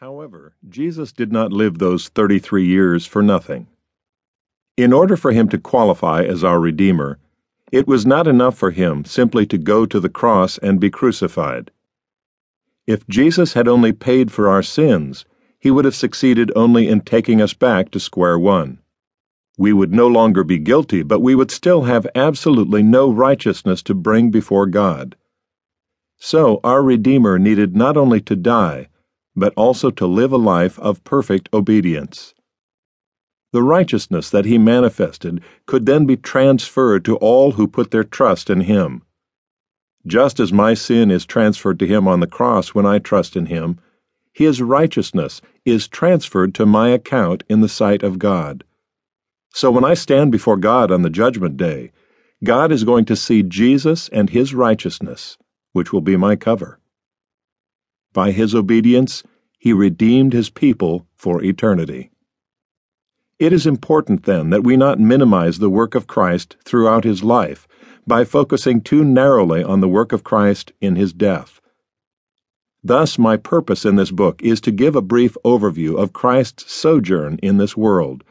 However, Jesus did not live those 33 years for nothing. In order for him to qualify as our Redeemer, it was not enough for him simply to go to the cross and be crucified. If Jesus had only paid for our sins, he would have succeeded only in taking us back to square one. We would no longer be guilty, but we would still have absolutely no righteousness to bring before God. So our Redeemer needed not only to die, but also to live a life of perfect obedience. The righteousness that he manifested could then be transferred to all who put their trust in him. Just as my sin is transferred to him on the cross when I trust in him, his righteousness is transferred to my account in the sight of God. So when I stand before God on the judgment day, God is going to see Jesus and his righteousness, which will be my cover. By his obedience, he redeemed his people for eternity. It is important, then, that we not minimize the work of Christ throughout his life by focusing too narrowly on the work of Christ in his death. Thus, my purpose in this book is to give a brief overview of Christ's sojourn in this world,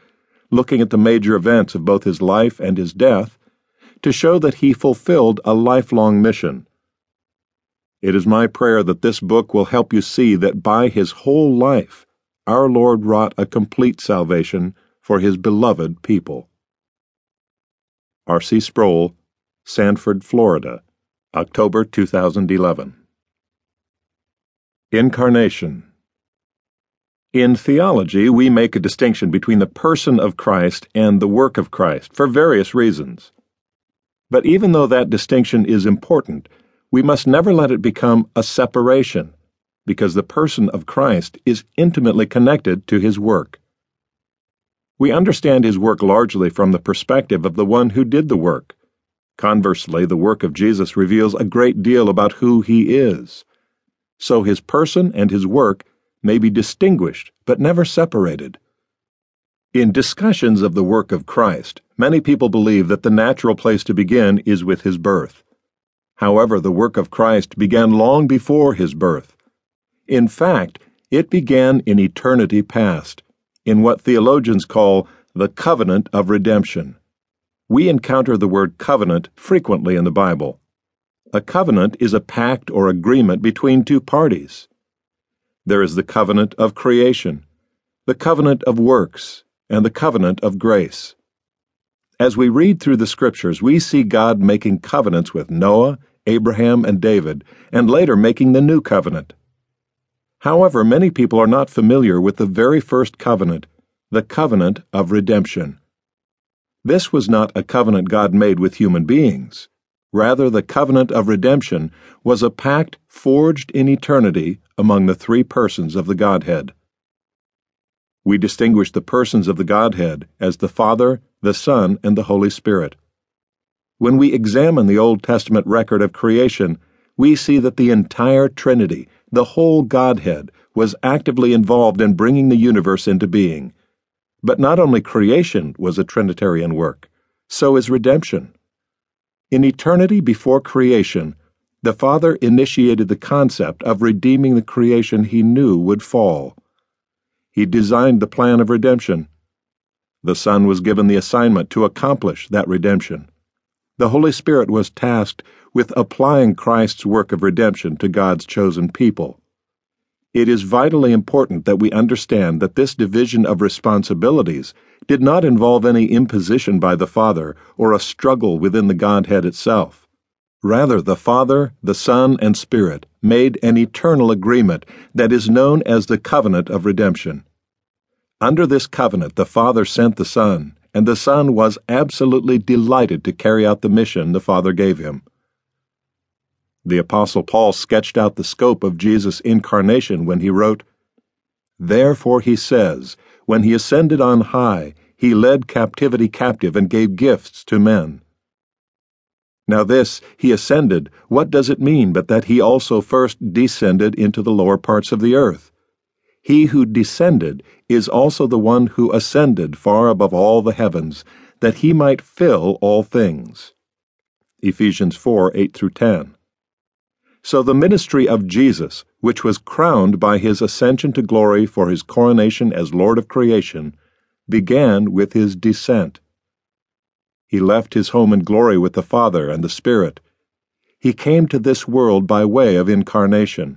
looking at the major events of both his life and his death, to show that he fulfilled a lifelong mission it is my prayer that this book will help you see that by his whole life, our Lord wrought a complete salvation for his beloved people. R.C. Sproul, Sanford, Florida, October 2011. Incarnation In theology, we make a distinction between the person of Christ and the work of Christ for various reasons. But even though that distinction is important, we must never let it become a separation, because the person of Christ is intimately connected to his work. We understand his work largely from the perspective of the one who did the work. Conversely, the work of Jesus reveals a great deal about who he is. So his person and his work may be distinguished but never separated. In discussions of the work of Christ, many people believe that the natural place to begin is with his birth. However, the work of Christ began long before his birth. In fact, it began in eternity past, in what theologians call the covenant of redemption. We encounter the word covenant frequently in the Bible. A covenant is a pact or agreement between two parties. There is the covenant of creation, the covenant of works, and the covenant of grace. As we read through the scriptures, we see God making covenants with Noah, Abraham, and David, and later making the new covenant. However, many people are not familiar with the very first covenant, the covenant of redemption. This was not a covenant God made with human beings. Rather, the covenant of redemption was a pact forged in eternity among the three persons of the Godhead. We distinguish the persons of the Godhead as the Father, the Son, and the Holy Spirit. When we examine the Old Testament record of creation, we see that the entire Trinity, the whole Godhead, was actively involved in bringing the universe into being. But not only creation was a Trinitarian work, so is redemption. In eternity before creation, the Father initiated the concept of redeeming the creation he knew would fall. He designed the plan of redemption. The Son was given the assignment to accomplish that redemption. The Holy Spirit was tasked with applying Christ's work of redemption to God's chosen people. It is vitally important that we understand that this division of responsibilities did not involve any imposition by the Father or a struggle within the Godhead itself. Rather, the Father, the Son, and Spirit made an eternal agreement that is known as the covenant of redemption. Under this covenant, the Father sent the Son, and the Son was absolutely delighted to carry out the mission the Father gave him. The Apostle Paul sketched out the scope of Jesus' incarnation when he wrote, Therefore he says, When he ascended on high, he led captivity captive and gave gifts to men. Now, this, he ascended, what does it mean but that he also first descended into the lower parts of the earth? He who descended is also the one who ascended far above all the heavens, that he might fill all things. Ephesians 4 8 through 10. So the ministry of Jesus, which was crowned by his ascension to glory for his coronation as Lord of creation, began with his descent. He left his home in glory with the Father and the Spirit. He came to this world by way of incarnation.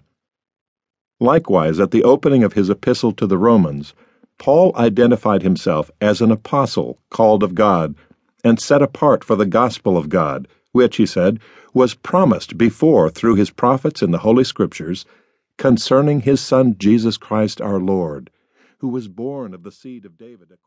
Likewise, at the opening of his epistle to the Romans, Paul identified himself as an apostle called of God and set apart for the gospel of God, which, he said, was promised before through his prophets in the Holy Scriptures concerning his Son Jesus Christ our Lord, who was born of the seed of David.